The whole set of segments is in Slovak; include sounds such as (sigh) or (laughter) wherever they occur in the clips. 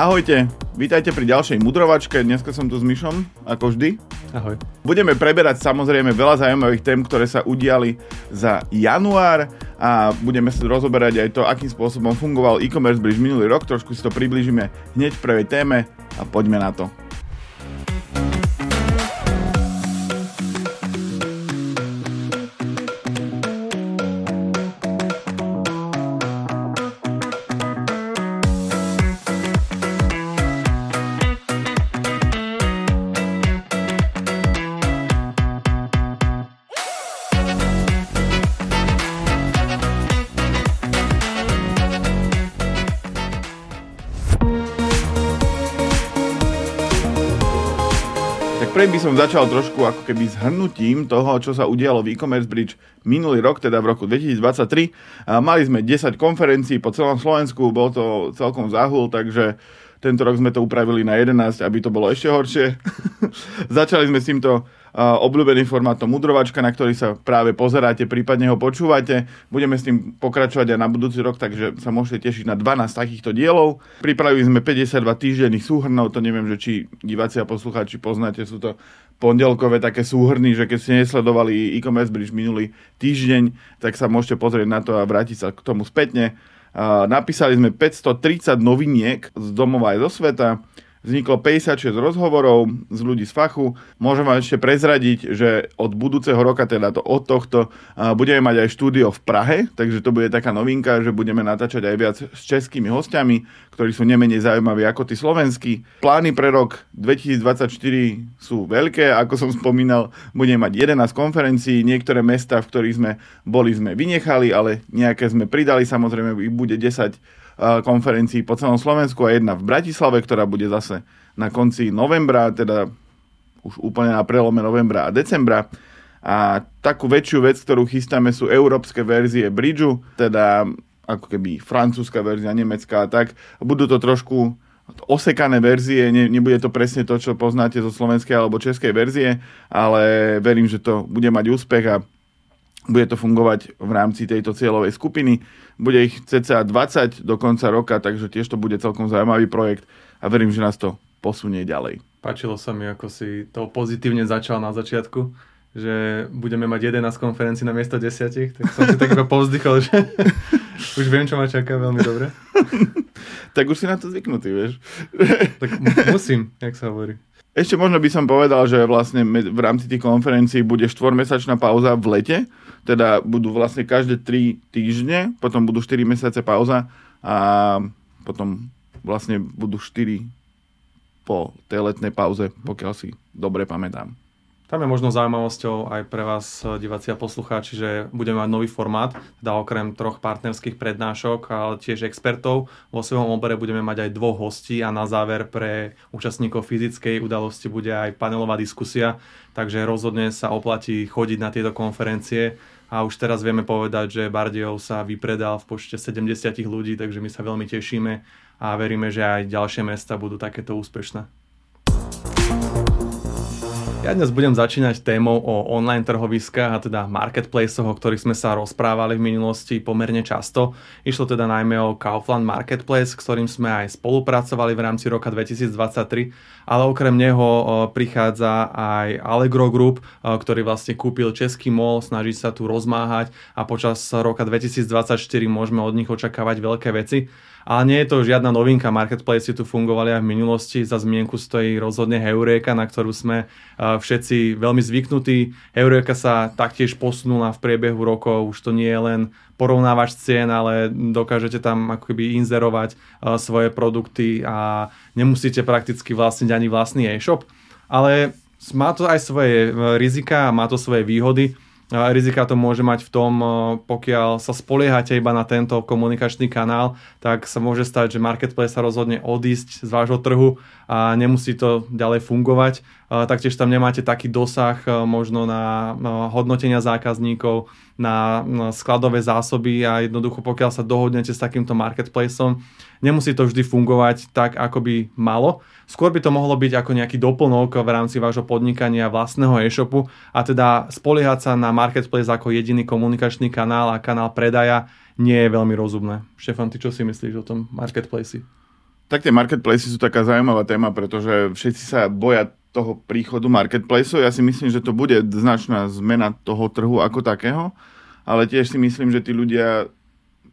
Ahojte, vítajte pri ďalšej mudrovačke. Dneska som tu s Myšom, ako vždy. Ahoj. Budeme preberať samozrejme veľa zaujímavých tém, ktoré sa udiali za január a budeme sa rozoberať aj to, akým spôsobom fungoval e-commerce bridge minulý rok. Trošku si to približíme hneď v prvej téme a poďme na to. Som začal trošku ako keby zhrnutím toho, čo sa udialo v e-commerce bridge minulý rok, teda v roku 2023. Mali sme 10 konferencií po celom Slovensku, bol to celkom záhul, takže tento rok sme to upravili na 11, aby to bolo ešte horšie. (laughs) Začali sme s týmto obľúbeným formátom Mudrovačka, na ktorý sa práve pozeráte, prípadne ho počúvate. Budeme s tým pokračovať aj na budúci rok, takže sa môžete tešiť na 12 takýchto dielov. Pripravili sme 52 týždenných súhrnov, to neviem, že či diváci a poslucháči poznáte, sú to pondelkové také súhrny, že keď ste nesledovali e-commerce bridge minulý týždeň, tak sa môžete pozrieť na to a vrátiť sa k tomu spätne. Napísali sme 530 noviniek z domova aj zo sveta. Vzniklo 56 rozhovorov z ľudí z fachu. Môžem vám ešte prezradiť, že od budúceho roka, teda to od tohto, budeme mať aj štúdio v Prahe, takže to bude taká novinka, že budeme natáčať aj viac s českými hostiami, ktorí sú nemenej zaujímaví ako tí slovenskí. Plány pre rok 2024 sú veľké, ako som spomínal, budeme mať 11 konferencií, niektoré mesta, v ktorých sme boli, sme vynechali, ale nejaké sme pridali, samozrejme ich bude 10 konferencií po celom Slovensku a jedna v Bratislave, ktorá bude zase na konci novembra, teda už úplne na prelome novembra a decembra. A takú väčšiu vec, ktorú chystáme, sú európske verzie Bridgeu, teda ako keby francúzska verzia, nemecká a tak. Budú to trošku osekané verzie, ne, nebude to presne to, čo poznáte zo slovenskej alebo českej verzie, ale verím, že to bude mať úspech a bude to fungovať v rámci tejto cieľovej skupiny. Bude ich cca 20 do konca roka, takže tiež to bude celkom zaujímavý projekt a verím, že nás to posunie ďalej. Páčilo sa mi, ako si to pozitívne začal na začiatku, že budeme mať 11 konferencií na miesto 10, tak som si tak iba povzdychol, že (laughs) už viem, čo ma čaká veľmi dobre. (laughs) tak už si na to zvyknutý, vieš. (laughs) tak musím, jak sa hovorí. Ešte možno by som povedal, že vlastne v rámci tých konferencií bude štvormesačná pauza v lete, teda budú vlastne každé 3 týždne, potom budú 4 mesiace pauza a potom vlastne budú 4 po tej letnej pauze, pokiaľ si dobre pamätám. Tam je možno zaujímavosťou aj pre vás, eh, diváci a poslucháči, že budeme mať nový formát, teda okrem troch partnerských prednášok, ale tiež expertov. Vo svojom obere budeme mať aj dvoch hostí a na záver pre účastníkov fyzickej udalosti bude aj panelová diskusia, takže rozhodne sa oplatí chodiť na tieto konferencie a už teraz vieme povedať, že Bardejov sa vypredal v počte 70 ľudí, takže my sa veľmi tešíme a veríme, že aj ďalšie mesta budú takéto úspešné. Ja dnes budem začínať témou o online trhoviskách a teda marketplaceoch, o ktorých sme sa rozprávali v minulosti pomerne často. Išlo teda najmä o Kaufland Marketplace, s ktorým sme aj spolupracovali v rámci roka 2023, ale okrem neho prichádza aj Allegro Group, ktorý vlastne kúpil Český mall, snaží sa tu rozmáhať a počas roka 2024 môžeme od nich očakávať veľké veci. Ale nie je to žiadna novinka, marketplace tu fungovali aj v minulosti, za zmienku stojí rozhodne Heureka, na ktorú sme všetci veľmi zvyknutí. Heureka sa taktiež posunula v priebehu rokov, už to nie je len porovnávač cien, ale dokážete tam akoby inzerovať svoje produkty a nemusíte prakticky vlastniť ani vlastný e-shop. Ale má to aj svoje e, rizika a má to svoje výhody rizika to môže mať v tom, pokiaľ sa spoliehate iba na tento komunikačný kanál, tak sa môže stať, že marketplace sa rozhodne odísť z vášho trhu a nemusí to ďalej fungovať. Taktiež tam nemáte taký dosah možno na hodnotenia zákazníkov, na skladové zásoby a jednoducho pokiaľ sa dohodnete s takýmto marketplaceom, nemusí to vždy fungovať tak, ako by malo. Skôr by to mohlo byť ako nejaký doplnok v rámci vášho podnikania vlastného e-shopu a teda spoliehať sa na marketplace ako jediný komunikačný kanál a kanál predaja nie je veľmi rozumné. Štefan, ty čo si myslíš o tom marketplace? Tak tie marketplacy sú taká zaujímavá téma, pretože všetci sa boja toho príchodu marketplaceov. Ja si myslím, že to bude značná zmena toho trhu ako takého, ale tiež si myslím, že tí ľudia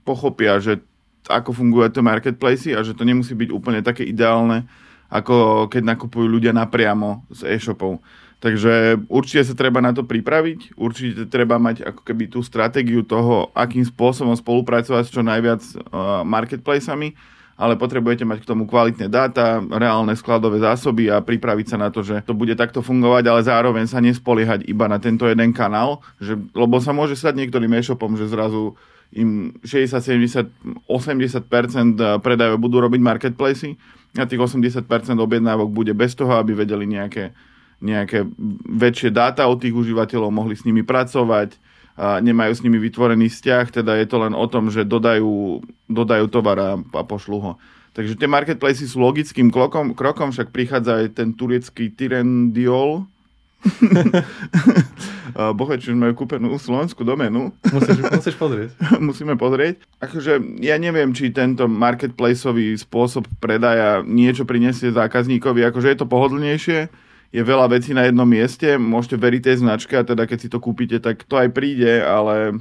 pochopia, že ako fungujú tie marketplacy a že to nemusí byť úplne také ideálne, ako keď nakupujú ľudia napriamo z e-shopov. Takže určite sa treba na to pripraviť, určite treba mať ako keby tú stratégiu toho, akým spôsobom spolupracovať s čo najviac uh, marketplacami ale potrebujete mať k tomu kvalitné dáta, reálne skladové zásoby a pripraviť sa na to, že to bude takto fungovať, ale zároveň sa nespoliehať iba na tento jeden kanál, že, lebo sa môže stať niektorým e-shopom, že zrazu im 60, 70, 80% predajov budú robiť marketplacy a tých 80% objednávok bude bez toho, aby vedeli nejaké, nejaké väčšie dáta od tých užívateľov, mohli s nimi pracovať, a nemajú s nimi vytvorený vzťah, teda je to len o tom, že dodajú, dodajú tovar a, a pošlu ho. Takže tie marketplacy sú logickým krokom, krokom však prichádza aj ten turecký Tyrendiol. (laughs) Bohe, či už majú kúpenú slovenskú domenu. Musíš, musíš pozrieť. (laughs) Musíme pozrieť. Akože ja neviem, či tento marketplaceový spôsob predaja niečo prinesie zákazníkovi. Akože je to pohodlnejšie, je veľa vecí na jednom mieste, môžete veriť tej značke a teda keď si to kúpite, tak to aj príde, ale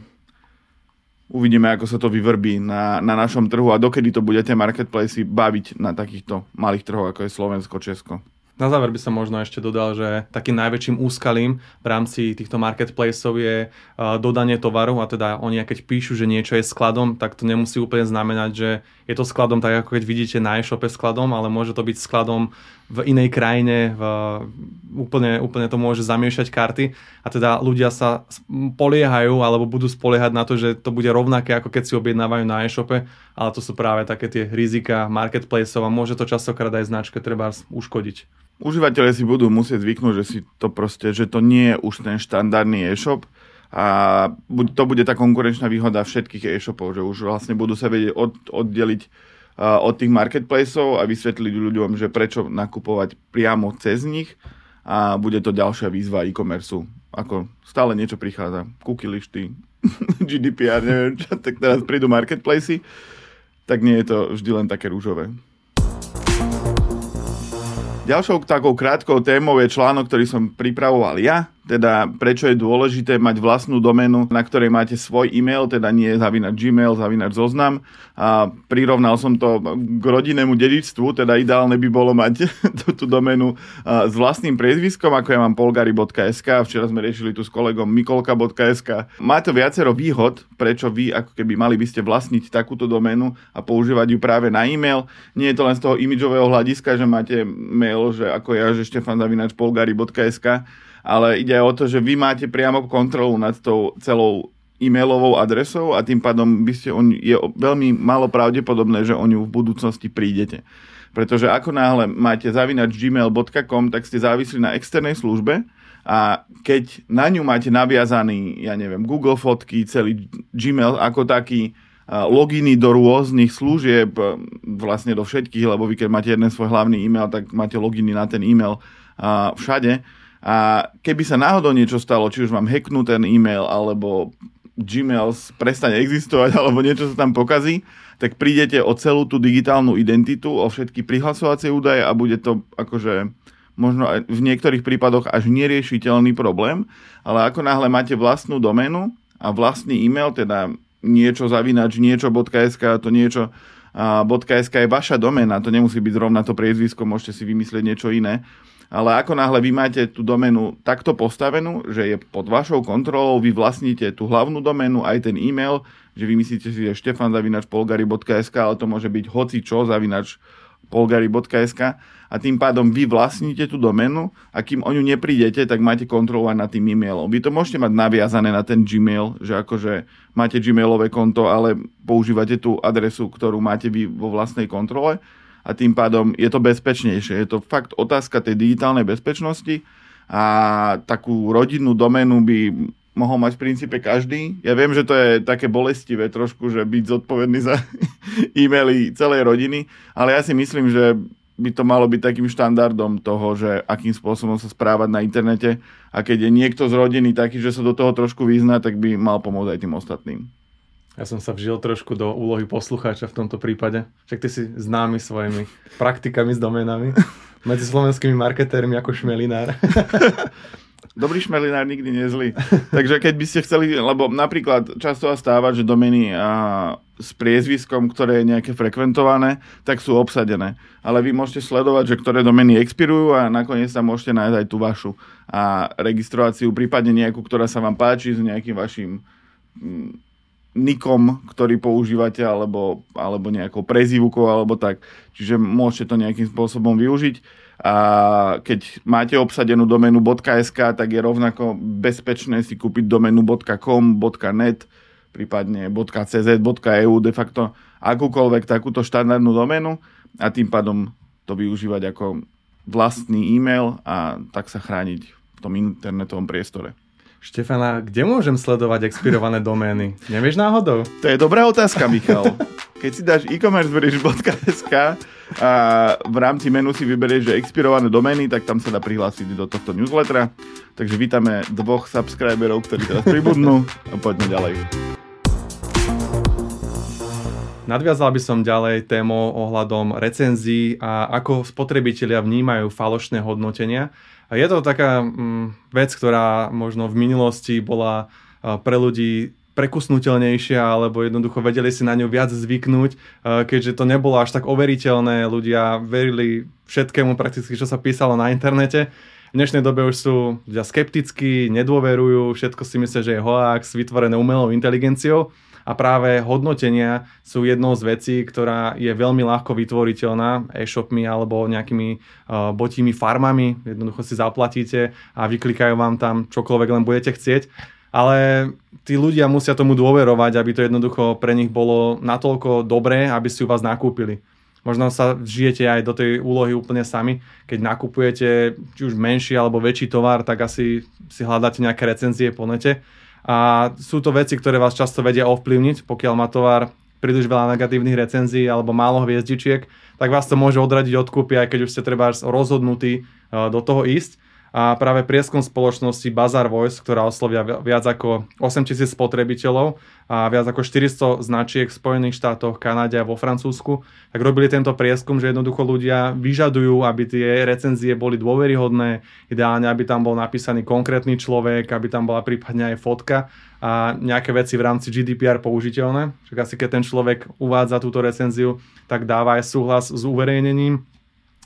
uvidíme, ako sa to vyvrbí na, na našom trhu a dokedy to budete marketplacy baviť na takýchto malých trhoch, ako je Slovensko, Česko. Na záver by som možno ešte dodal, že takým najväčším úskalím v rámci týchto marketplaceov je dodanie tovaru. A teda oni keď píšu, že niečo je skladom, tak to nemusí úplne znamenať, že je to skladom tak ako keď vidíte na e-shope skladom, ale môže to byť skladom v inej krajine, v, úplne, úplne to môže zamiešať karty. A teda ľudia sa poliehajú alebo budú spoliehať na to, že to bude rovnaké ako keď si objednávajú na e-shope, ale to sú práve také tie rizika marketplaceov a môže to častokrát aj značke treba uškodiť užívateľe si budú musieť zvyknúť, že si to proste, že to nie je už ten štandardný e-shop a to bude tá konkurenčná výhoda všetkých e-shopov, že už vlastne budú sa vedieť od, oddeliť uh, od tých marketplaceov a vysvetliť ľuďom, že prečo nakupovať priamo cez nich a bude to ďalšia výzva e-commerce. Ako stále niečo prichádza. Cookie lišty, GDPR, (laughs) neviem čo, tak teraz prídu marketplacy, tak nie je to vždy len také rúžové. Ďalšou takou krátkou témou je článok, ktorý som pripravoval ja, teda prečo je dôležité mať vlastnú doménu, na ktorej máte svoj e-mail, teda nie zavinať Gmail, zavinať zoznam. A prirovnal som to k rodinnému dedičstvu, teda ideálne by bolo mať (laughs) tú, tú doménu s vlastným priezviskom, ako ja mám polgari.sk, včera sme riešili tu s kolegom mikolka.sk. Má to viacero výhod, prečo vy ako keby mali by ste vlastniť takúto doménu a používať ju práve na e-mail. Nie je to len z toho imidžového hľadiska, že máte mail, že ako ja, že Štefan Zavinač polgari.sk, ale ide aj o to, že vy máte priamo kontrolu nad tou celou e-mailovou adresou a tým pádom by ste on, je veľmi málo pravdepodobné, že o ňu v budúcnosti prídete. Pretože ako náhle máte zavinač gmail.com, tak ste závislí na externej službe a keď na ňu máte naviazaný, ja neviem, Google fotky, celý Gmail ako taký, loginy do rôznych služieb, vlastne do všetkých, lebo vy keď máte jeden svoj hlavný e-mail, tak máte loginy na ten e-mail všade, a keby sa náhodou niečo stalo, či už vám hacknú ten e-mail, alebo Gmail prestane existovať, (laughs) alebo niečo sa tam pokazí, tak prídete o celú tú digitálnu identitu, o všetky prihlasovacie údaje a bude to akože možno aj v niektorých prípadoch až neriešiteľný problém, ale ako náhle máte vlastnú doménu a vlastný e-mail, teda niečo zavinač, niečo.sk, to niečo .sk je vaša doména, to nemusí byť zrovna to priezvisko, môžete si vymyslieť niečo iné ale ako náhle vy máte tú domenu takto postavenú, že je pod vašou kontrolou, vy vlastníte tú hlavnú domenu, aj ten e-mail, že vymyslíte si, že štefan zavinač polgari.sk, ale to môže byť hoci čo zavinač polgari.sk a tým pádom vy vlastníte tú domenu a kým o ňu neprídete, tak máte kontrolu nad tým e-mailom. Vy to môžete mať naviazané na ten Gmail, že akože máte Gmailové konto, ale používate tú adresu, ktorú máte vy vo vlastnej kontrole a tým pádom je to bezpečnejšie. Je to fakt otázka tej digitálnej bezpečnosti a takú rodinnú doménu by mohol mať v princípe každý. Ja viem, že to je také bolestivé trošku, že byť zodpovedný za (laughs) e-maily celej rodiny, ale ja si myslím, že by to malo byť takým štandardom toho, že akým spôsobom sa správať na internete a keď je niekto z rodiny taký, že sa do toho trošku vyzná, tak by mal pomôcť aj tým ostatným. Ja som sa vžil trošku do úlohy poslucháča v tomto prípade. Však ty si známy svojimi praktikami s doménami. (laughs) Medzi slovenskými marketérmi ako šmelinár. (laughs) Dobrý šmelinár nikdy nie je zlý. Takže keď by ste chceli, lebo napríklad často sa stáva, že domény a, s priezviskom, ktoré je nejaké frekventované, tak sú obsadené. Ale vy môžete sledovať, že ktoré domény expirujú a nakoniec tam môžete nájsť aj tú vašu a registráciu, prípadne nejakú, ktorá sa vám páči s nejakým vašim mm, nikom, ktorý používate, alebo, alebo nejakou prezývukou, alebo tak. Čiže môžete to nejakým spôsobom využiť. A keď máte obsadenú doménu .sk, tak je rovnako bezpečné si kúpiť doménu .com, .net, prípadne .cz, .eu, de facto akúkoľvek takúto štandardnú doménu a tým pádom to využívať ako vlastný e-mail a tak sa chrániť v tom internetovom priestore. Štefana, kde môžem sledovať expirované domény? Nevieš náhodou? To je dobrá otázka, Michal. Keď si dáš e-commercebridge.sk a v rámci menu si vyberieš, že expirované domény, tak tam sa dá prihlásiť do tohto newslettera. Takže vítame dvoch subscriberov, ktorí teraz pribudnú a poďme ďalej. Nadviazal by som ďalej tému ohľadom recenzií a ako spotrebitelia vnímajú falošné hodnotenia. Je to taká mm, vec, ktorá možno v minulosti bola pre ľudí prekusnutelnejšia, alebo jednoducho vedeli si na ňu viac zvyknúť, keďže to nebolo až tak overiteľné. Ľudia verili všetkému prakticky, čo sa písalo na internete. V dnešnej dobe už sú ľudia skeptickí, nedôverujú, všetko si myslia, že je hoax, vytvorené umelou inteligenciou a práve hodnotenia sú jednou z vecí, ktorá je veľmi ľahko vytvoriteľná e-shopmi alebo nejakými uh, botími farmami. Jednoducho si zaplatíte a vyklikajú vám tam čokoľvek len budete chcieť. Ale tí ľudia musia tomu dôverovať, aby to jednoducho pre nich bolo natoľko dobré, aby si u vás nakúpili. Možno sa žijete aj do tej úlohy úplne sami. Keď nakupujete či už menší alebo väčší tovar, tak asi si hľadáte nejaké recenzie po nete a sú to veci, ktoré vás často vedia ovplyvniť, pokiaľ má tovar príliš veľa negatívnych recenzií alebo málo hviezdičiek, tak vás to môže odradiť od kúpy, aj keď už ste treba rozhodnutí e, do toho ísť. A práve prieskum spoločnosti Bazar Voice, ktorá oslovia viac ako 8000 spotrebiteľov a viac ako 400 značiek v Spojených štátoch, Kanade a vo Francúzsku, tak robili tento prieskum, že jednoducho ľudia vyžadujú, aby tie recenzie boli dôveryhodné, ideálne, aby tam bol napísaný konkrétny človek, aby tam bola prípadne aj fotka a nejaké veci v rámci GDPR použiteľné. Však asi keď ten človek uvádza túto recenziu, tak dáva aj súhlas s uverejnením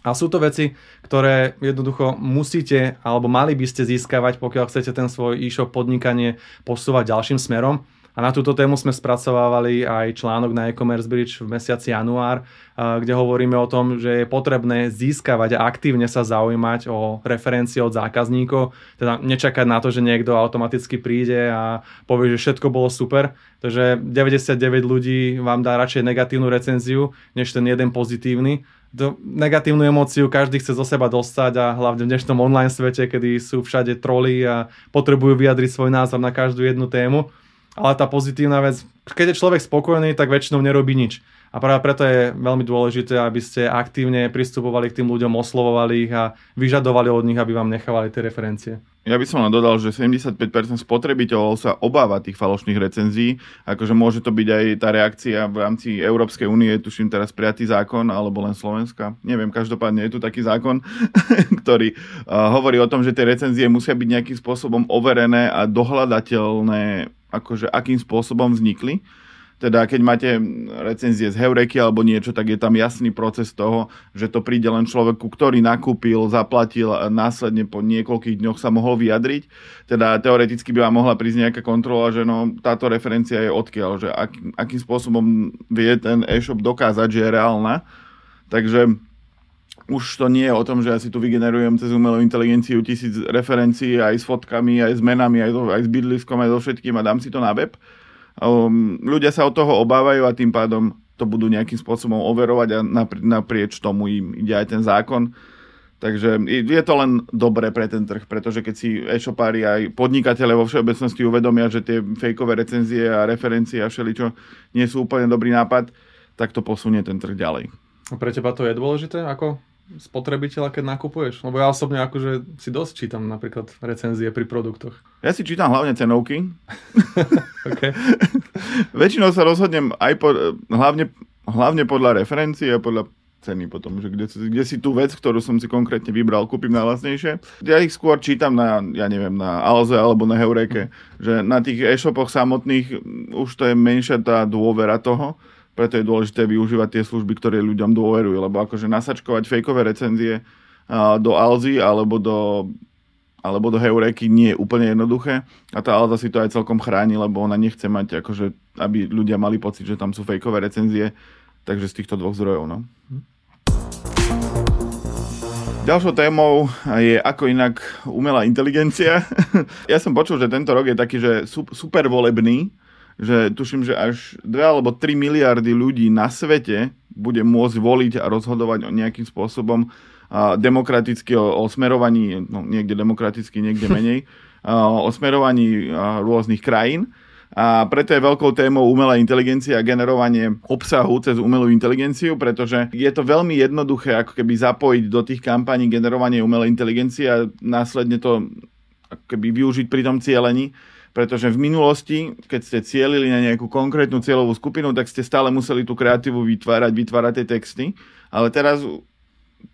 a sú to veci, ktoré jednoducho musíte alebo mali by ste získavať, pokiaľ chcete ten svoj e-shop podnikanie posúvať ďalším smerom. A na túto tému sme spracovávali aj článok na e-commerce bridge v mesiaci január, kde hovoríme o tom, že je potrebné získavať a aktívne sa zaujímať o referencie od zákazníkov, teda nečakať na to, že niekto automaticky príde a povie, že všetko bolo super, takže 99 ľudí vám dá radšej negatívnu recenziu, než ten jeden pozitívny. Do negatívnu emóciu každý chce zo seba dostať a hlavne v dnešnom online svete, kedy sú všade troly a potrebujú vyjadriť svoj názor na každú jednu tému. Ale tá pozitívna vec, keď je človek spokojný, tak väčšinou nerobí nič. A práve preto je veľmi dôležité, aby ste aktívne pristupovali k tým ľuďom, oslovovali ich a vyžadovali od nich, aby vám nechávali tie referencie. Ja by som len dodal, že 75% spotrebiteľov sa obáva tých falošných recenzií, akože môže to byť aj tá reakcia v rámci Európskej únie, tuším teraz prijatý zákon, alebo len Slovenska, neviem, každopádne je tu taký zákon, (laughs) ktorý uh, hovorí o tom, že tie recenzie musia byť nejakým spôsobom overené a dohľadateľné, akože akým spôsobom vznikli teda keď máte recenzie z Heureky alebo niečo, tak je tam jasný proces toho, že to príde len človeku, ktorý nakúpil, zaplatil a následne po niekoľkých dňoch sa mohol vyjadriť. Teda teoreticky by vám mohla prísť nejaká kontrola, že no, táto referencia je odkiaľ, že ak, akým spôsobom vie ten e-shop dokázať, že je reálna. Takže už to nie je o tom, že ja si tu vygenerujem cez umelú inteligenciu tisíc referencií aj s fotkami, aj s menami, aj, to, aj s bydliskom, aj so všetkým a dám si to na web um, ľudia sa od toho obávajú a tým pádom to budú nejakým spôsobom overovať a naprieč tomu im ide aj ten zákon. Takže je to len dobre pre ten trh, pretože keď si e-shopári aj podnikatele vo všeobecnosti uvedomia, že tie fejkové recenzie a referencie a všeličo nie sú úplne dobrý nápad, tak to posunie ten trh ďalej. A pre teba to je dôležité? Ako spotrebiteľa, keď nakupuješ? Lebo ja osobne akože si dosť čítam napríklad recenzie pri produktoch. Ja si čítam hlavne cenovky. (laughs) okay. (laughs) Väčšinou sa rozhodnem aj po, hlavne, hlavne podľa referencie a podľa ceny potom, že kde, kde si tú vec, ktorú som si konkrétne vybral, kúpim najlasnejšie. Ja ich skôr čítam na, ja neviem, na Alze alebo na Heureke, že na tých e-shopoch samotných už to je menšia tá dôvera toho, preto je dôležité využívať tie služby, ktoré ľuďom dôverujú, lebo akože nasačkovať fejkové recenzie do Alzy alebo do alebo do Heureky nie je úplne jednoduché a tá Alza si to aj celkom chráni, lebo ona nechce mať, akože, aby ľudia mali pocit, že tam sú fejkové recenzie, takže z týchto dvoch zdrojov. No. Ďalšou témou je ako inak umelá inteligencia. (laughs) ja som počul, že tento rok je taký, že super volebný, že tuším, že až 2 alebo 3 miliardy ľudí na svete bude môcť voliť a rozhodovať o nejakým spôsobom a demokraticky o, o smerovaní, no niekde demokraticky, niekde (laughs) menej, a, o smerovaní a, rôznych krajín. A preto je veľkou témou umelá inteligencia a generovanie obsahu cez umelú inteligenciu, pretože je to veľmi jednoduché ako keby zapojiť do tých kampaní generovanie umelej inteligencie a následne to ako keby využiť pri tom cieľení pretože v minulosti, keď ste cielili na nejakú konkrétnu cieľovú skupinu, tak ste stále museli tú kreatívu vytvárať, vytvárať tie texty, ale teraz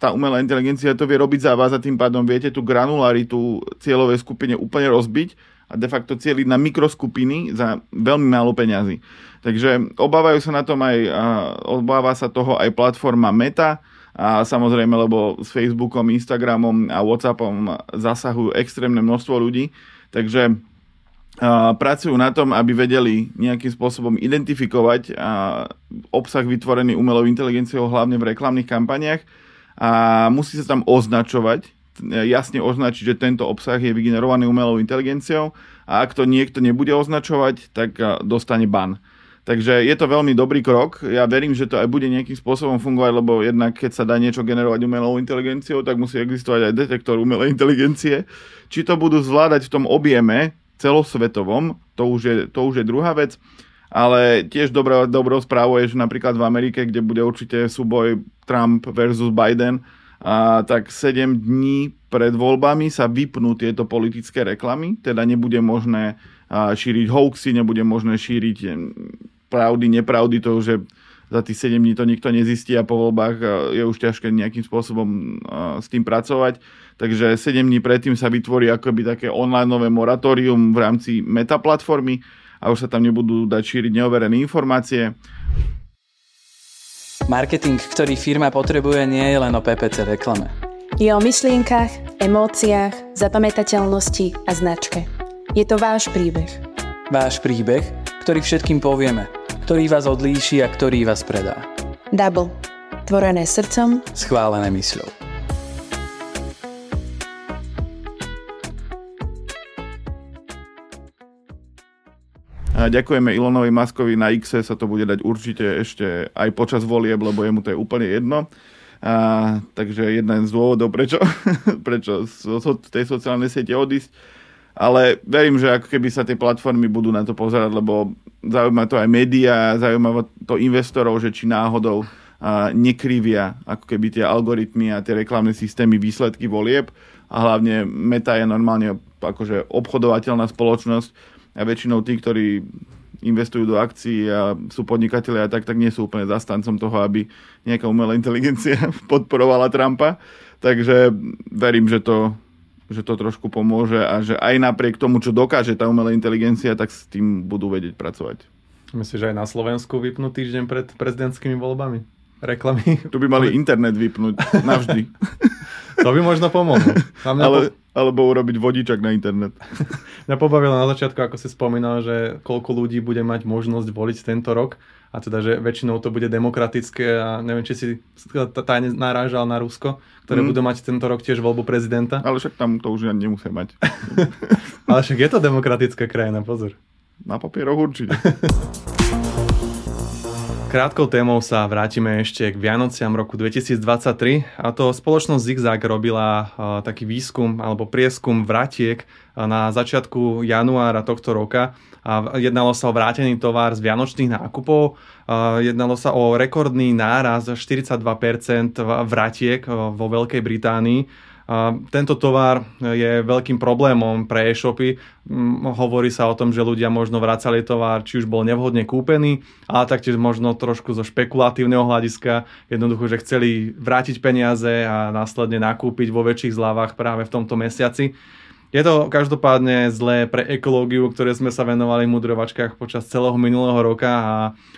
tá umelá inteligencia to vie robiť za vás a tým pádom viete tú granularitu cieľovej skupine úplne rozbiť a de facto cieliť na mikroskupiny za veľmi málo peňazí. Takže obávajú sa na tom aj, obáva sa toho aj platforma Meta, a samozrejme, lebo s Facebookom, Instagramom a Whatsappom zasahujú extrémne množstvo ľudí, takže pracujú na tom, aby vedeli nejakým spôsobom identifikovať obsah vytvorený umelou inteligenciou, hlavne v reklamných kampaniach a musí sa tam označovať, jasne označiť, že tento obsah je vygenerovaný umelou inteligenciou a ak to niekto nebude označovať, tak dostane ban. Takže je to veľmi dobrý krok. Ja verím, že to aj bude nejakým spôsobom fungovať, lebo jednak keď sa dá niečo generovať umelou inteligenciou, tak musí existovať aj detektor umelej (laughs) inteligencie. Či to budú zvládať v tom objeme, celosvetovom, to už je, to už je druhá vec. Ale tiež dobrou, dobrou správou je, že napríklad v Amerike, kde bude určite súboj Trump versus Biden, a tak 7 dní pred voľbami sa vypnú tieto politické reklamy, teda nebude možné šíriť hoaxy, nebude možné šíriť pravdy, nepravdy, to že za tých 7 dní to nikto nezistí a po voľbách je už ťažké nejakým spôsobom s tým pracovať. Takže 7 dní predtým sa vytvorí akoby také online moratórium v rámci meta platformy a už sa tam nebudú dať šíriť neoverené informácie. Marketing, ktorý firma potrebuje, nie je len o PPC reklame. Je o myšlienkach, emóciách, zapamätateľnosti a značke. Je to váš príbeh. Váš príbeh, ktorý všetkým povieme, ktorý vás odlíši a ktorý vás predá. Double. Tvorené srdcom. Schválené mysľou. Ďakujeme Ilonovi Maskovi na X sa to bude dať určite ešte aj počas volieb, lebo jemu to je úplne jedno. A, takže jeden z dôvodov, prečo, (laughs) prečo z tej sociálnej siete odísť. Ale verím, že ako keby sa tie platformy budú na to pozerať, lebo zaujíma to aj médiá, zaujíma to investorov, že či náhodou a nekrivia ako keby tie algoritmy a tie reklamné systémy výsledky volieb a hlavne Meta je normálne akože obchodovateľná spoločnosť, a väčšinou tí, ktorí investujú do akcií a sú podnikatelia a tak, tak nie sú úplne zastancom toho, aby nejaká umelá inteligencia (laughs) podporovala Trumpa. Takže verím, že to, že to trošku pomôže a že aj napriek tomu, čo dokáže tá umelá inteligencia, tak s tým budú vedieť pracovať. Myslíš, že aj na Slovensku vypnú týždeň pred prezidentskými voľbami? Reklamy? Tu by mali (laughs) internet vypnúť navždy. to by možno pomohlo. Ale, alebo urobiť vodičak na internet. (laughs) Mňa pobavilo na začiatku, ako si spomínal, že koľko ľudí bude mať možnosť voliť tento rok a teda, že väčšinou to bude demokratické a neviem, či si tajne narážal na Rusko, ktoré mm. budú mať tento rok tiež voľbu prezidenta. Ale však tam to už ani nemusia mať. (laughs) Ale však je to demokratická krajina, pozor. Na papieroch určite. (laughs) Krátkou témou sa vrátime ešte k Vianociam roku 2023 a to spoločnosť Zigzag robila taký výskum alebo prieskum vratiek na začiatku januára tohto roka. A jednalo sa o vrátený tovar z vianočných nákupov. Jednalo sa o rekordný náraz 42% vratiek vo Veľkej Británii tento tovar je veľkým problémom pre e-shopy. Mm, hovorí sa o tom, že ľudia možno vracali tovar, či už bol nevhodne kúpený, ale taktiež možno trošku zo špekulatívneho hľadiska, jednoducho, že chceli vrátiť peniaze a následne nakúpiť vo väčších zľavách práve v tomto mesiaci. Je to každopádne zlé pre ekológiu, ktoré sme sa venovali v mudrovačkách počas celého minulého roka a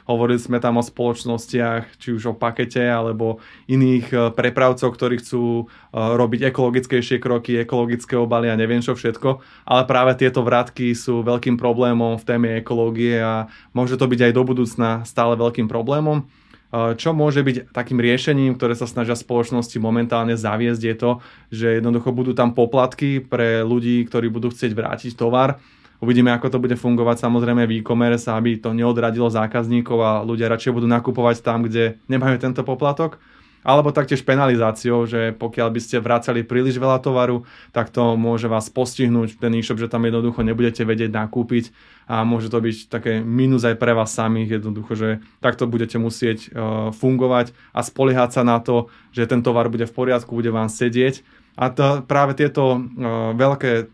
hovorili sme tam o spoločnostiach, či už o pakete alebo iných e, prepravcov, ktorí chcú e, robiť ekologickejšie kroky, ekologické obaly a neviem čo všetko. Ale práve tieto vratky sú veľkým problémom v téme ekológie a môže to byť aj do budúcna stále veľkým problémom. Čo môže byť takým riešením, ktoré sa snažia spoločnosti momentálne zaviesť, je to, že jednoducho budú tam poplatky pre ľudí, ktorí budú chcieť vrátiť tovar. Uvidíme, ako to bude fungovať samozrejme v e-commerce, aby to neodradilo zákazníkov a ľudia radšej budú nakupovať tam, kde nemajú tento poplatok alebo taktiež penalizáciou, že pokiaľ by ste vracali príliš veľa tovaru, tak to môže vás postihnúť. Ten e-shop, že tam jednoducho nebudete vedieť nakúpiť a môže to byť také minus aj pre vás samých. Jednoducho, že takto budete musieť uh, fungovať a spoliehať sa na to, že ten tovar bude v poriadku, bude vám sedieť a to, práve tieto uh, veľké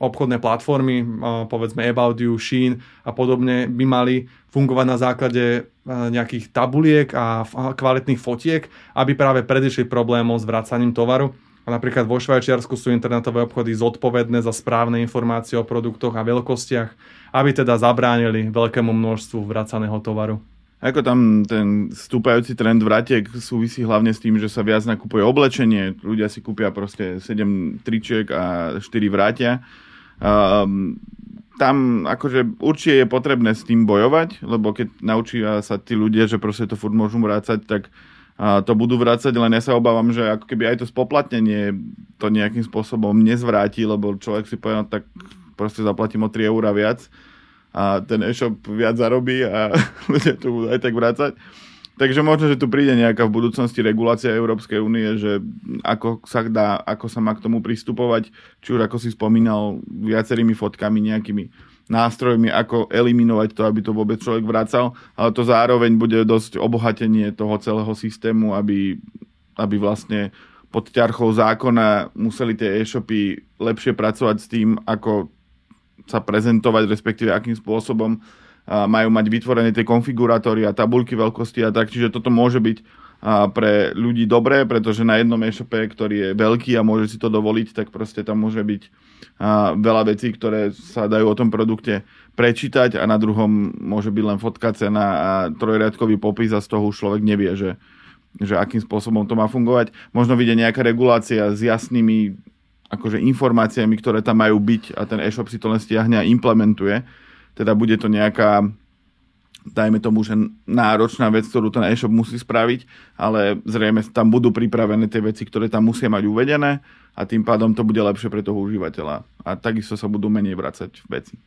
obchodné platformy, uh, povedzme About You, Shein a podobne, by mali fungovať na základe uh, nejakých tabuliek a uh, kvalitných fotiek, aby práve predišli problémom s vracaním tovaru. A napríklad vo Švajčiarsku sú internetové obchody zodpovedné za správne informácie o produktoch a veľkostiach, aby teda zabránili veľkému množstvu vracaného tovaru. Ako tam ten stúpajúci trend vratiek súvisí hlavne s tým, že sa viac nakupuje oblečenie. Ľudia si kúpia proste 7 tričiek a 4 vrátia. Um, tam akože určite je potrebné s tým bojovať, lebo keď naučia sa tí ľudia, že proste to furt môžu vrácať, tak a to budú vrácať, len ja sa obávam, že ako keby aj to spoplatnenie to nejakým spôsobom nezvráti, lebo človek si povie, no tak proste zaplatím o 3 eur viac a ten e-shop viac zarobí a (laughs) ľudia to budú aj tak vrácať. Takže možno, že tu príde nejaká v budúcnosti regulácia Európskej únie, že ako sa dá, ako sa má k tomu pristupovať, či už ako si spomínal, viacerými fotkami, nejakými nástrojmi, ako eliminovať to, aby to vôbec človek vracal, ale to zároveň bude dosť obohatenie toho celého systému, aby, aby vlastne pod ťarchou zákona museli tie e-shopy lepšie pracovať s tým, ako sa prezentovať, respektíve akým spôsobom majú mať vytvorené tie konfigurátory a tabulky veľkosti a tak, čiže toto môže byť pre ľudí dobré, pretože na jednom e-shope, ktorý je veľký a môže si to dovoliť, tak proste tam môže byť veľa vecí, ktoré sa dajú o tom produkte prečítať a na druhom môže byť len fotka cena a trojriadkový popis a z toho už človek nevie, že, že akým spôsobom to má fungovať. Možno vidie nejaká regulácia s jasnými akože informáciami, ktoré tam majú byť a ten e-shop si to len stiahne a implementuje. Teda bude to nejaká, dajme tomu, že náročná vec, ktorú ten e-shop musí spraviť, ale zrejme tam budú pripravené tie veci, ktoré tam musia mať uvedené a tým pádom to bude lepšie pre toho užívateľa. A takisto sa budú menej vracať veci.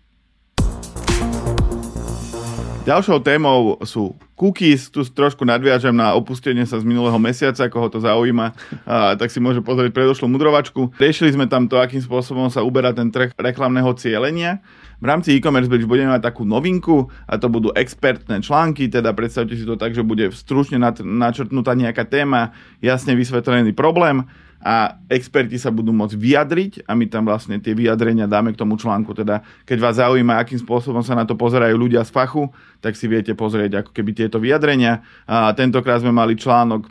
Ďalšou témou sú cookies. Tu trošku nadviažem na opustenie sa z minulého mesiaca, koho to zaujíma, a, tak si môže pozrieť predošlú mudrovačku. Riešili sme tam to, akým spôsobom sa uberá ten trh reklamného cieľenia. V rámci e-commerce bridge budeme mať takú novinku a to budú expertné články, teda predstavte si to tak, že bude stručne načrtnutá nejaká téma, jasne vysvetlený problém a experti sa budú môcť vyjadriť a my tam vlastne tie vyjadrenia dáme k tomu článku. Teda keď vás zaujíma, akým spôsobom sa na to pozerajú ľudia z fachu, tak si viete pozrieť ako keby tieto vyjadrenia. A tentokrát sme mali článok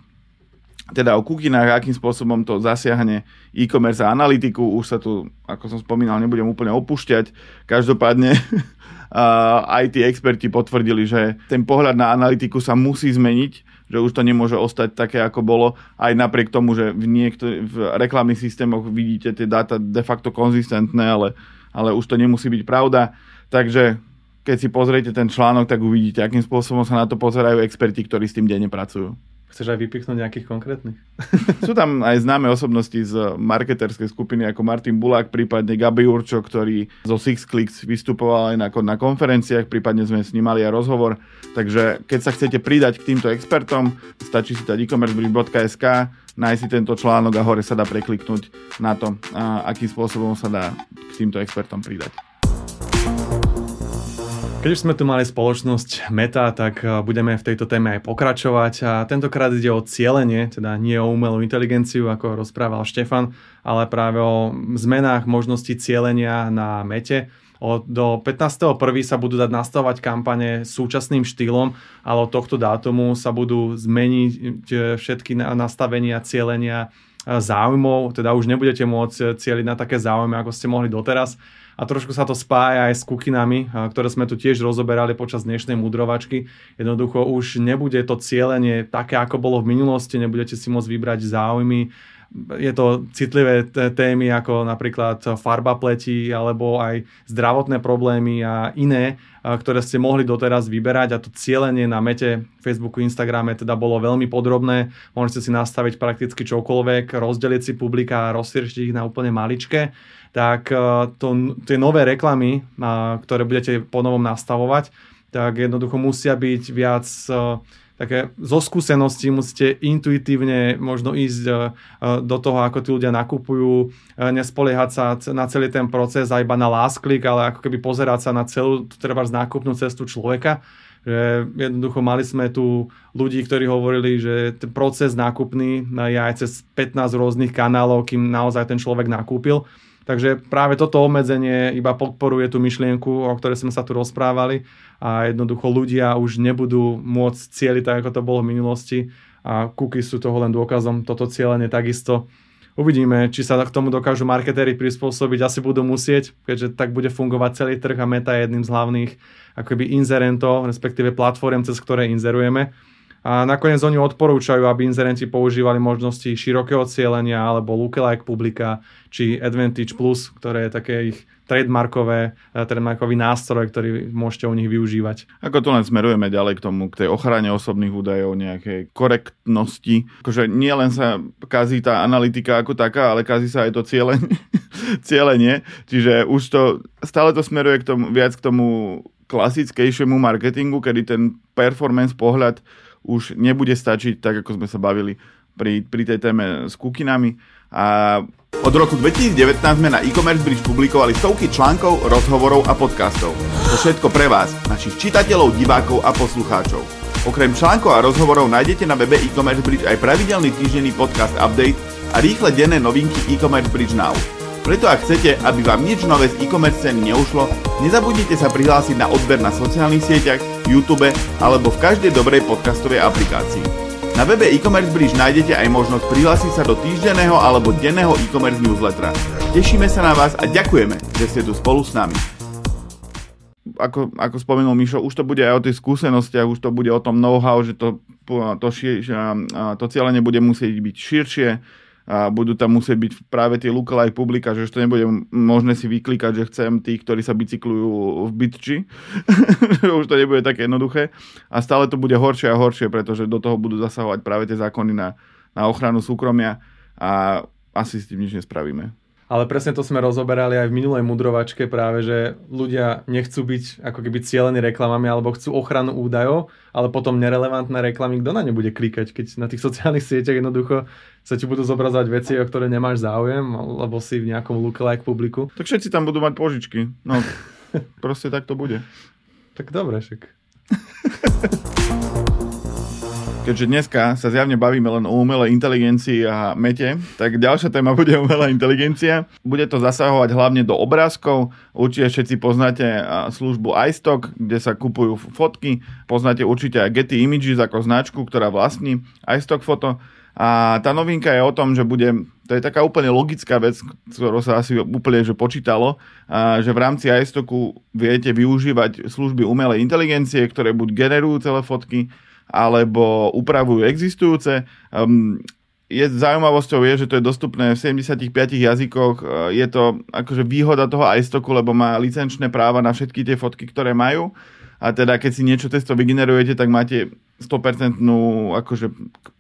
teda o kukinách, akým spôsobom to zasiahne e-commerce a analytiku. Už sa tu, ako som spomínal, nebudem úplne opúšťať. Každopádne (laughs) aj tí experti potvrdili, že ten pohľad na analytiku sa musí zmeniť, že už to nemôže ostať také, ako bolo, aj napriek tomu, že v, niektor- v reklamných systémoch vidíte tie dáta de facto konzistentné, ale, ale už to nemusí byť pravda. Takže keď si pozriete ten článok, tak uvidíte, akým spôsobom sa na to pozerajú experti, ktorí s tým denne pracujú. Chceš aj vypichnúť nejakých konkrétnych? Sú tam aj známe osobnosti z marketerskej skupiny ako Martin Bulák, prípadne Gabi Určo, ktorý zo Six Clicks vystupoval aj na, na konferenciách, prípadne sme s ním mali aj rozhovor. Takže keď sa chcete pridať k týmto expertom, stačí si dať e-commercebridge.sk, nájsť si tento článok a hore sa dá prekliknúť na to, akým spôsobom sa dá k týmto expertom pridať. Keď už sme tu mali spoločnosť Meta, tak eh, budeme v tejto téme aj pokračovať a tentokrát ide o cieľenie, teda nie o umelú inteligenciu, ako rozprával Štefan, ale práve o zmenách možností cielenia na Mete. Od, do 15.1. sa budú dať nastavovať kampane súčasným štýlom, ale od tohto dátumu sa budú zmeniť eh, všetky nastavenia, cielenia eh, záujmov, teda už nebudete môcť cieliť na také záujmy, ako ste mohli doteraz a trošku sa to spája aj s kukinami, ktoré sme tu tiež rozoberali počas dnešnej mudrovačky. Jednoducho už nebude to cieľenie také, ako bolo v minulosti, nebudete si môcť vybrať záujmy, je to citlivé témy ako napríklad farba pleti alebo aj zdravotné problémy a iné, ktoré ste mohli doteraz vyberať a to cieľenie na mete Facebooku, Instagrame teda bolo veľmi podrobné. Môžete si nastaviť prakticky čokoľvek, rozdeliť si publika a rozšíriť ich na úplne maličké tak eh, to, tie nové reklamy, ktoré budete ponovom nastavovať, tak jednoducho musia byť viac eh, také zo skúseností musíte intuitívne možno ísť eh, do toho, ako tí ľudia nakupujú, nespoliehať sa na celý ten proces a iba na last click, ale ako keby pozerať sa na celú treba nákupnú cestu človeka že jednoducho mali sme tu ľudí, ktorí hovorili, že ten proces nákupný je aj cez 15 rôznych kanálov, kým naozaj ten človek nakúpil. Takže práve toto obmedzenie iba podporuje tú myšlienku, o ktorej sme sa tu rozprávali a jednoducho ľudia už nebudú môcť cieliť tak, ako to bolo v minulosti a cookies sú toho len dôkazom, toto cieľenie takisto. Uvidíme, či sa k tomu dokážu marketéri prispôsobiť, asi budú musieť, keďže tak bude fungovať celý trh a Meta je jedným z hlavných akoby inzerentov, respektíve platform, cez ktoré inzerujeme. A nakoniec oni odporúčajú, aby inzerenti používali možnosti širokého cieľenia alebo lookalike publika či Advantage Plus, ktoré je také ich trademarkové, eh, trademarkový nástroj, ktorý môžete u nich využívať. Ako to len smerujeme ďalej k tomu, k tej ochrane osobných údajov, nejakej korektnosti. Akože nie len sa kazí tá analytika ako taká, ale kazí sa aj to cieľenie. (laughs) cieľenie. Čiže už to, stále to smeruje k tomu, viac k tomu klasickejšiemu marketingu, kedy ten performance pohľad už nebude stačiť, tak ako sme sa bavili pri, pri tej téme s kukinami. A od roku 2019 sme na e-commerce bridge publikovali stovky článkov, rozhovorov a podcastov. To všetko pre vás, našich čitateľov, divákov a poslucháčov. Okrem článkov a rozhovorov nájdete na webe e-commerce bridge aj pravidelný týždenný podcast update a rýchle denné novinky e-commerce bridge now. Preto ak chcete, aby vám nič nové z e-commerce ceny neušlo, nezabudnite sa prihlásiť na odber na sociálnych sieťach, YouTube alebo v každej dobrej podcastovej aplikácii. Na webe e-commerce bridge nájdete aj možnosť prihlásiť sa do týždenného alebo denného e-commerce newslettera. Tešíme sa na vás a ďakujeme, že ste tu spolu s nami. Ako, ako spomenul Mišo, už to bude aj o tej skúsenosti, už to bude o tom know-how, že to, to, to, to cieľenie bude musieť byť širšie, a budú tam musieť byť práve tie lookalike publika, že to nebude možné si vyklikať, že chcem tých, ktorí sa bicyklujú v bitči. (laughs) už to nebude také jednoduché. A stále to bude horšie a horšie, pretože do toho budú zasahovať práve tie zákony na, na ochranu súkromia a asi s tým nič nespravíme. Ale presne to sme rozoberali aj v minulej mudrovačke práve, že ľudia nechcú byť ako keby cieľení reklamami alebo chcú ochranu údajov, ale potom nerelevantné reklamy, kto na ne bude klikať, keď na tých (laughs) sociálnych sieťach jednoducho sa ti budú zobrazovať veci, o ktoré nemáš záujem, alebo si v nejakom lookalike publiku. Tak všetci tam budú mať požičky. No, (laughs) proste tak to bude. Tak dobre, však. (laughs) keďže dneska sa zjavne bavíme len o umelej inteligencii a mete, tak ďalšia téma bude (laughs) umelá inteligencia. Bude to zasahovať hlavne do obrázkov. Určite všetci poznáte službu iStock, kde sa kupujú fotky. Poznáte určite aj Getty Images ako značku, ktorá vlastní iStock foto. A tá novinka je o tom, že bude, to je taká úplne logická vec, ktorú sa asi úplne že počítalo, a že v rámci iStocku viete využívať služby umelej inteligencie, ktoré buď generujú celé fotky, alebo upravujú existujúce. Um, je, zaujímavosťou je, že to je dostupné v 75 jazykoch. Uh, je to akože výhoda toho iStocku, lebo má licenčné práva na všetky tie fotky, ktoré majú. a teda keď si niečo cez to vygenerujete, tak máte 100% akože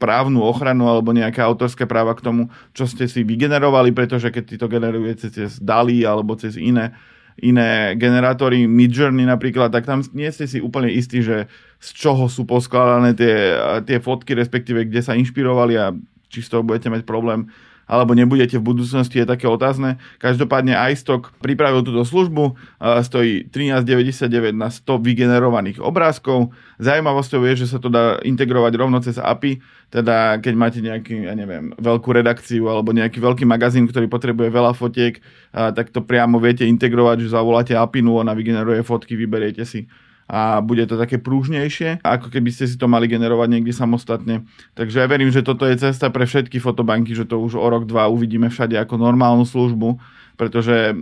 právnu ochranu alebo nejaké autorské práva k tomu, čo ste si vygenerovali, pretože keď si to generujete cez DALI alebo cez iné, iné generátory, Midjourney napríklad, tak tam nie ste si úplne istí, že z čoho sú poskladané tie, tie fotky, respektíve kde sa inšpirovali a či z toho budete mať problém alebo nebudete v budúcnosti, je také otázne. Každopádne iStock pripravil túto službu, stojí 13,99 na 100 vygenerovaných obrázkov. Zaujímavosťou je, že sa to dá integrovať rovno cez API, teda keď máte nejaký, ja neviem, veľkú redakciu alebo nejaký veľký magazín, ktorý potrebuje veľa fotiek, tak to priamo viete integrovať, že zavoláte API, ona vygeneruje fotky, vyberiete si a bude to také prúžnejšie, ako keby ste si to mali generovať niekde samostatne. Takže ja verím, že toto je cesta pre všetky fotobanky, že to už o rok, dva uvidíme všade ako normálnu službu, pretože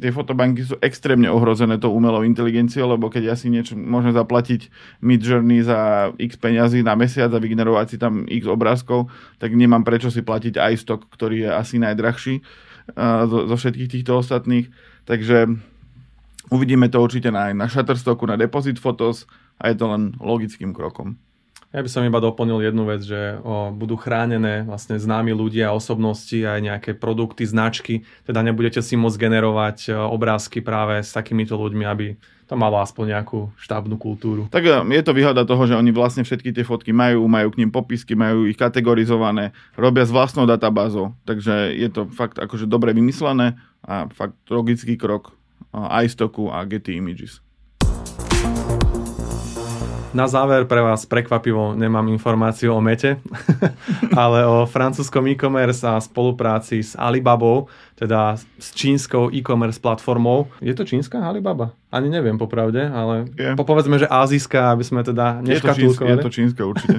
tie fotobanky sú extrémne ohrozené tou umelou inteligenciou, lebo keď ja si niečo môžem zaplatiť Midjourney za x peňazí na mesiac a vygenerovať si tam x obrázkov, tak nemám prečo si platiť iStock, ktorý je asi najdrahší uh, zo, zo všetkých týchto ostatných. Takže Uvidíme to určite na, na Shutterstocku, na Deposit Photos a je to len logickým krokom. Ja by som iba doplnil jednu vec, že o, budú chránené vlastne známi ľudia, osobnosti aj nejaké produkty, značky, teda nebudete si môcť generovať o, obrázky práve s takýmito ľuďmi, aby to malo aspoň nejakú štábnu kultúru. Tak e, je to výhoda toho, že oni vlastne všetky tie fotky majú, majú k ním popisky, majú ich kategorizované, robia s vlastnou databázou, takže je to fakt akože dobre vymyslené a fakt logický krok iStocku a Getty Images. Na záver pre vás prekvapivo nemám informáciu o Mete, (laughs) ale o francúzskom e-commerce a spolupráci s Alibabou, teda s čínskou e-commerce platformou. Je to čínska Alibaba? Ani neviem popravde, ale je. povedzme, že azijská, aby sme teda neškatulkovali. Je to čínska určite.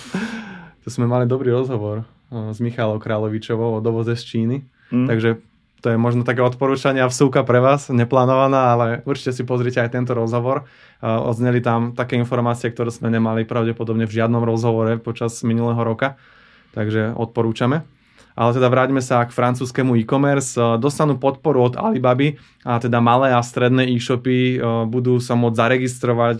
(laughs) to sme mali dobrý rozhovor s Michalou Královičovou o dovoze z Číny. Mm. Takže to je možno také odporúčania vsúka pre vás, neplánovaná, ale určite si pozrite aj tento rozhovor. Odzneli tam také informácie, ktoré sme nemali pravdepodobne v žiadnom rozhovore počas minulého roka, takže odporúčame. Ale teda vráťme sa k francúzskému e-commerce. Dostanú podporu od Alibaby a teda malé a stredné e-shopy budú sa môcť zaregistrovať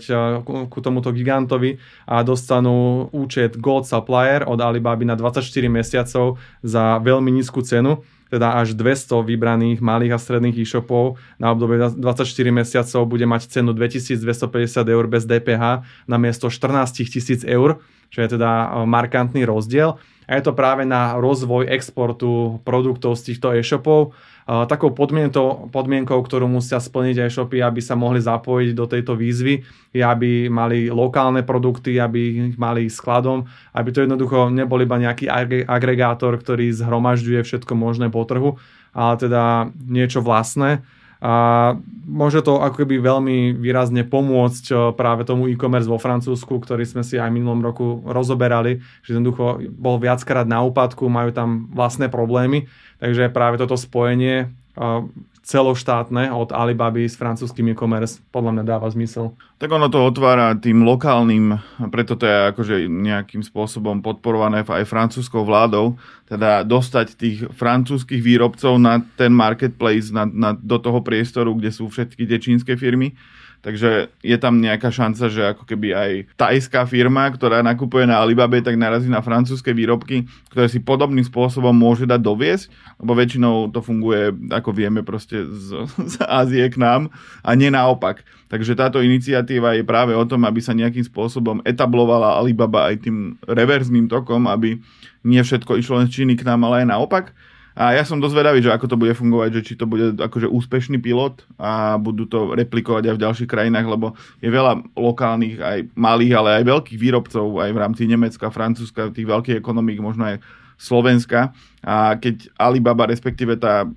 ku tomuto gigantovi a dostanú účet Gold Supplier od Alibaby na 24 mesiacov za veľmi nízku cenu teda až 200 vybraných malých a stredných e-shopov na obdobie 24 mesiacov bude mať cenu 2250 eur bez DPH na miesto 14 000 eur, čo je teda e, markantný rozdiel. A je to práve na rozvoj exportu produktov z týchto e-shopov takou podmienkou, podmienkou, ktorú musia splniť e-shopy, aby sa mohli zapojiť do tejto výzvy, je, aby mali lokálne produkty, aby ich mali skladom, aby to jednoducho nebol iba nejaký agregátor, ktorý zhromažďuje všetko možné po trhu, ale teda niečo vlastné. A môže to ako keby veľmi výrazne pomôcť eh, práve tomu e-commerce vo Francúzsku, ktorý sme si aj minulom roku rozoberali, že jednoducho bol viackrát na úpadku, majú tam vlastné problémy, takže práve toto spojenie eh, celoštátne od Alibaby s francúzským e-commerce podľa mňa dáva zmysel. Tak ono to otvára tým lokálnym, preto to je akože nejakým spôsobom podporované aj francúzskou vládou, teda dostať tých francúzskych výrobcov na ten marketplace, na, na, do toho priestoru, kde sú všetky tie čínske firmy Takže je tam nejaká šanca, že ako keby aj tajská firma, ktorá nakupuje na Alibabe, tak narazí na francúzske výrobky, ktoré si podobným spôsobom môže dať doviesť, lebo väčšinou to funguje, ako vieme, proste z, (laughs) z Ázie k nám a nie naopak. Takže táto iniciatíva je práve o tom, aby sa nejakým spôsobom etablovala Alibaba aj tým reverzným tokom, aby nie všetko išlo len z Číny k nám, ale aj naopak. A ja som dosť vedavý, že ako to bude fungovať, že či to bude akože úspešný pilot a budú to replikovať aj v ďalších krajinách, lebo je veľa lokálnych, aj malých, ale aj veľkých výrobcov aj v rámci Nemecka, Francúzska, tých veľkých ekonomík, možno aj Slovenska. A keď Alibaba, respektíve tá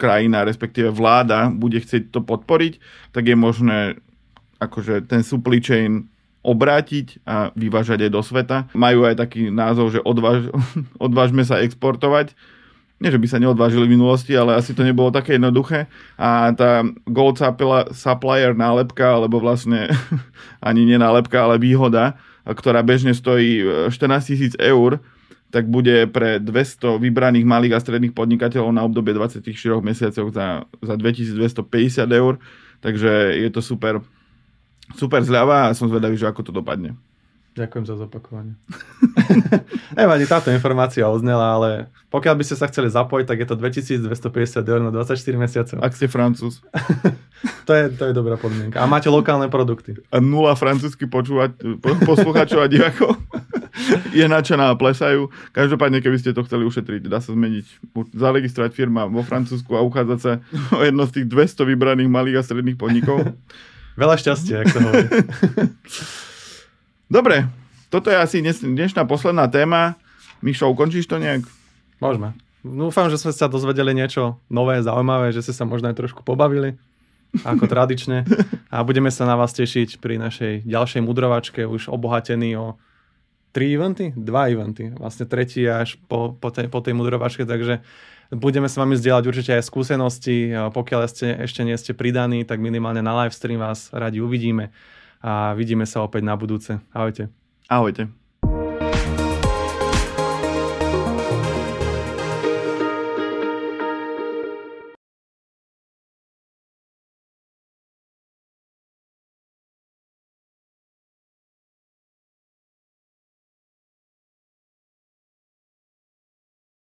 krajina, respektíve vláda bude chcieť to podporiť, tak je možné akože ten supply chain obrátiť a vyvážať aj do sveta. Majú aj taký názov, že odváž, (laughs) odvážme sa exportovať nie, že by sa neodvážili v minulosti, ale asi to nebolo také jednoduché. A tá Gold Supplier nálepka, alebo vlastne (laughs) ani nenálepka, ale výhoda, ktorá bežne stojí 14 e, tisíc eur, tak bude pre 200 vybraných malých a stredných podnikateľov na obdobie 24 mesiacov za, za 2250 eur. Takže je to super super zľava a som zvedavý, že ako to dopadne. Ďakujem za zopakovanie. (laughs) Nevadí, táto informácia oznela, ale pokiaľ by ste sa chceli zapojiť, tak je to 2250 eur na 24 mesiacov. Ak ste francúz. (laughs) to, je, to je dobrá podmienka. A máte lokálne produkty. A nula francúzsky počúvať, po, posluchačov a divákov (laughs) je nadšená a plesajú. Každopádne, keby ste to chceli ušetriť, dá sa zmeniť, zaregistrovať firma vo Francúzsku a uchádzať sa o jedno z tých 200 vybraných malých a stredných podnikov. Veľa šťastia, ak to hovorí. Dobre, toto je asi dnes, dnešná posledná téma. Mišo, ukončíš to nejak? Môžeme. Dúfam, že sme sa dozvedeli niečo nové, zaujímavé, že ste sa možno aj trošku pobavili, ako (laughs) tradične. A budeme sa na vás tešiť pri našej ďalšej mudrovačke, už obohatení o tri eventy? Dva eventy. Vlastne tretí až po, po, tej, po tej mudrovačke, takže budeme s vami zdieľať určite aj skúsenosti. Pokiaľ ste ešte nie ste pridaní, tak minimálne na livestream vás radi uvidíme a vidíme sa opäť na budúce. Ahojte. Ahojte.